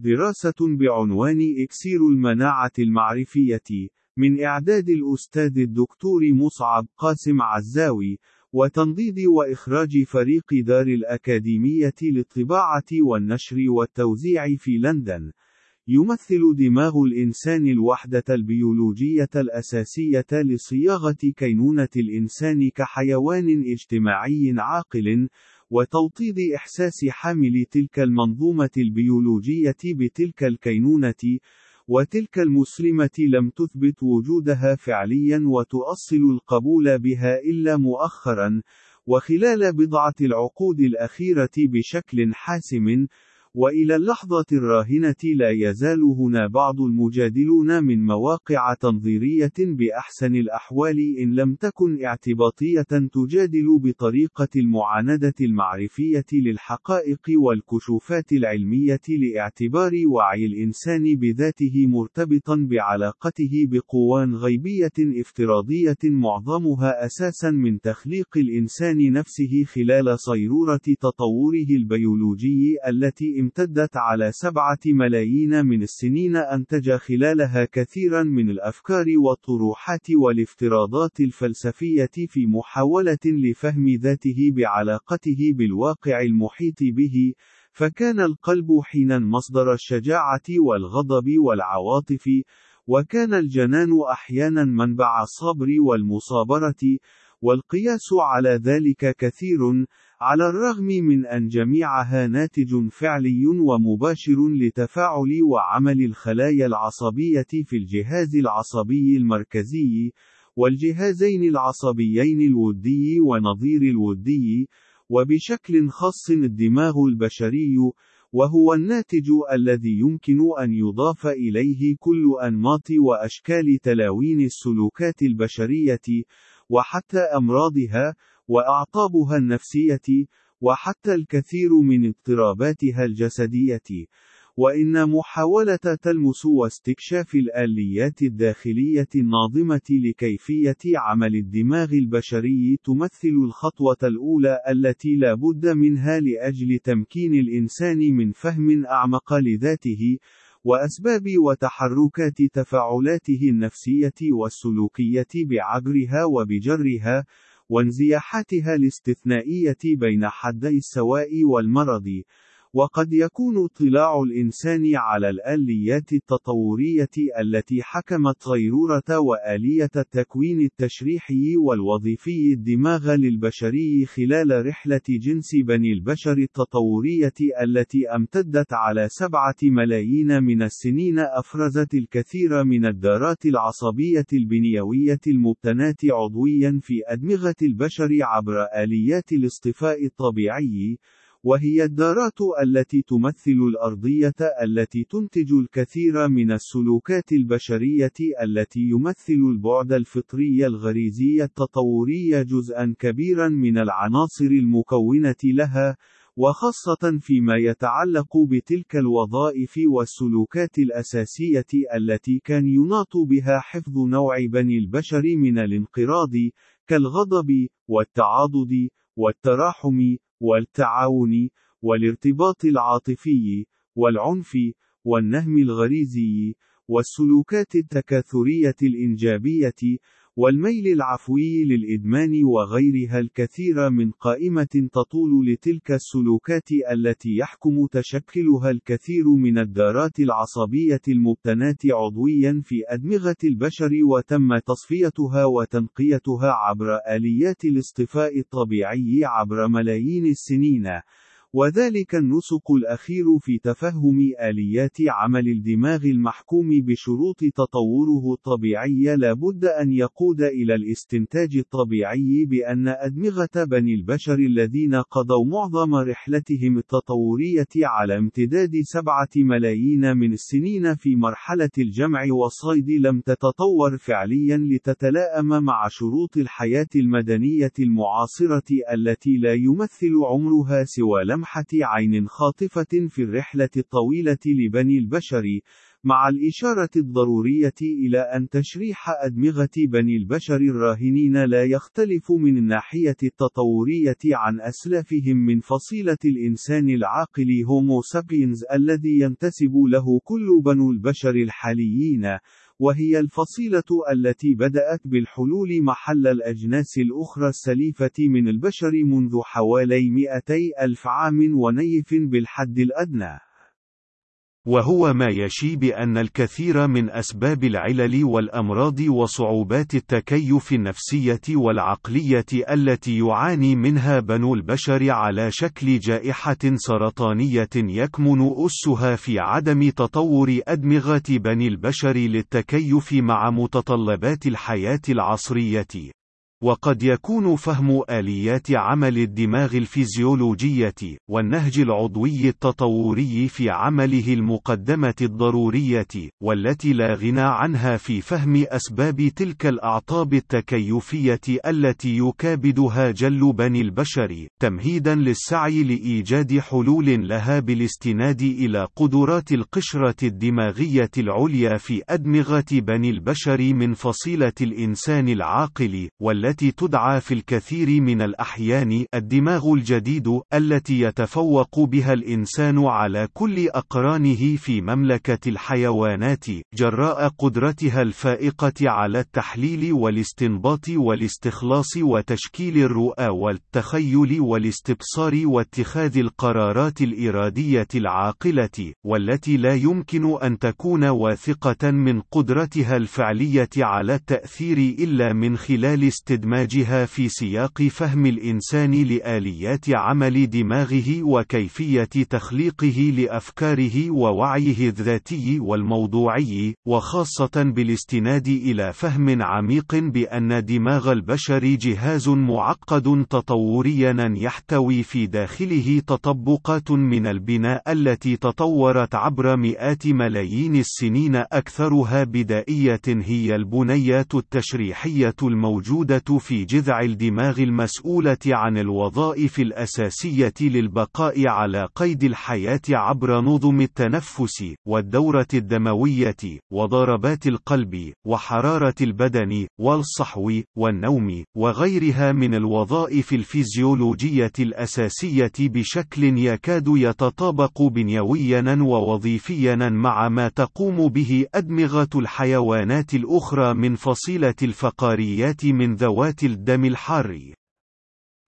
دراسة بعنوان إكسير المناعة المعرفية من إعداد الأستاذ الدكتور مصعب قاسم عزاوي وتنضيد وإخراج فريق دار الأكاديمية للطباعة والنشر والتوزيع في لندن. يمثل دماغ الإنسان الوحدة البيولوجية الأساسية لصياغة كينونة الإنسان كحيوان اجتماعي عاقل، وتوطيد إحساس حامل تلك المنظومة البيولوجية بتلك الكينونة، وتلك المسلمة لم تثبت وجودها فعليا وتؤصل القبول بها إلا مؤخرا، وخلال بضعة العقود الأخيرة بشكل حاسم، وإلى اللحظة الراهنة لا يزال هنا بعض المجادلون من مواقع تنظيرية بأحسن الأحوال إن لم تكن اعتباطية تجادل بطريقة المعاندة المعرفية للحقائق والكشوفات العلمية لاعتبار وعي الإنسان بذاته مرتبطا بعلاقته بقوان غيبية افتراضية معظمها أساسا من تخليق الإنسان نفسه خلال صيرورة تطوره البيولوجي التي امتدت على سبعة ملايين من السنين أنتج خلالها كثيرا من الأفكار والطروحات والافتراضات الفلسفية في محاولة لفهم ذاته بعلاقته بالواقع المحيط به، فكان القلب حينا مصدر الشجاعة والغضب والعواطف، وكان الجنان أحيانا منبع الصبر والمصابرة، والقياس على ذلك كثير، على الرغم من أن جميعها ناتج فعلي ومباشر لتفاعل وعمل الخلايا العصبية في الجهاز العصبي المركزي، والجهازين العصبيين الودي ونظير الودي، وبشكل خاص الدماغ البشري، وهو الناتج الذي يمكن أن يضاف إليه كل أنماط وأشكال تلاوين السلوكات البشرية، وحتى أمراضها، وأعطابها النفسية، وحتى الكثير من اضطراباتها الجسدية، وإن محاولة تلمس واستكشاف الآليات الداخلية الناظمة لكيفية عمل الدماغ البشري تمثل الخطوة الأولى التي لا بد منها لأجل تمكين الإنسان من فهم أعمق لذاته، وأسباب وتحركات تفاعلاته النفسية والسلوكية بعبرها وبجرها، وانزياحاتها الاستثنائية بين حدي السواء والمرض، وقد يكون اطلاع الإنسان على الآليات التطورية التي حكمت غيرورة وآلية التكوين التشريحي والوظيفي الدماغ للبشري خلال رحلة جنس بني البشر التطورية التي امتدت على سبعة ملايين من السنين أفرزت الكثير من الدارات العصبية البنيوية المبتناة عضويا في أدمغة البشر عبر آليات الاصطفاء الطبيعي، وهي الدارات التي تمثل الأرضية التي تنتج الكثير من السلوكات البشرية التي يمثل البعد الفطري الغريزي التطوري جزءا كبيرا من العناصر المكونة لها، وخاصة فيما يتعلق بتلك الوظائف والسلوكات الأساسية التي كان يناط بها حفظ نوع بني البشر من الانقراض، كالغضب، والتعاضد، والتراحم، والتعاون، والارتباط العاطفي، والعنف، والنهم الغريزي، والسلوكات التكاثرية الإنجابية، والميل العفوي للإدمان وغيرها الكثير من قائمة تطول لتلك السلوكات التي يحكم تشكلها الكثير من الدارات العصبية المبتناة عضويا في أدمغة البشر وتم تصفيتها وتنقيتها عبر آليات الاصطفاء الطبيعي عبر ملايين السنين. وذلك النسق الأخير في تفهم آليات عمل الدماغ المحكوم بشروط تطوره الطبيعي لا بد أن يقود إلى الاستنتاج الطبيعي بأن أدمغة بني البشر الذين قضوا معظم رحلتهم التطورية على امتداد سبعة ملايين من السنين في مرحلة الجمع والصيد لم تتطور فعليا لتتلائم مع شروط الحياة المدنية المعاصرة التي لا يمثل عمرها سوى لمحة عين خاطفة في الرحلة الطويلة لبني البشر، مع الإشارة الضرورية إلى أن تشريح أدمغة بني البشر الراهنين لا يختلف من الناحية التطورية عن أسلافهم من فصيلة الإنسان العاقل هومو سابينز الذي ينتسب له كل بنو البشر الحاليين، وهي الفصيلة التي بدأت بالحلول محل الأجناس الأخرى السليفة من البشر منذ حوالي 200 ألف عام ونيف بالحد الأدنى. وهو ما يشي بأن الكثير من أسباب العلل والأمراض وصعوبات التكيف النفسية والعقلية التي يعاني منها بنو البشر على شكل جائحة سرطانية يكمن أسها في عدم تطور أدمغة بني البشر للتكيف مع متطلبات الحياة العصرية. وقد يكون فهم آليات عمل الدماغ الفيزيولوجية، والنهج العضوي التطوري في عمله المقدمة الضرورية، والتي لا غنى عنها في فهم أسباب تلك الأعطاب التكيفية التي يكابدها جل بني البشر، تمهيدا للسعي لإيجاد حلول لها بالاستناد إلى قدرات القشرة الدماغية العليا في أدمغة بني البشر من فصيلة الإنسان العاقل، والتي التي تدعى في الكثير من الأحيان الدماغ الجديد التي يتفوق بها الإنسان على كل أقرانه في مملكة الحيوانات جراء قدرتها الفائقة على التحليل والاستنباط والاستخلاص وتشكيل الرؤى والتخيل والاستبصار واتخاذ القرارات الإرادية العاقلة والتي لا يمكن أن تكون واثقة من قدرتها الفعلية على التأثير إلا من خلال استدلال إدماجها في سياق فهم الإنسان لآليات عمل دماغه وكيفية تخليقه لأفكاره ووعيه الذاتي والموضوعي، وخاصة بالاستناد إلى فهم عميق بأن دماغ البشر جهاز معقد تطوريا يحتوي في داخله تطبقات من البناء التي تطورت عبر مئات ملايين السنين أكثرها بدائية هي البنيات التشريحية الموجودة في جذع الدماغ المسؤولة عن الوظائف الأساسية للبقاء على قيد الحياة عبر نظم التنفس، والدورة الدموية، وضربات القلب، وحرارة البدن، والصحو، والنوم، وغيرها من الوظائف الفيزيولوجية الأساسية بشكل يكاد يتطابق بنيويا ووظيفيا مع ما تقوم به أدمغة الحيوانات الأخرى من فصيلة الفقاريات من ذوات ذوات الدم الحار.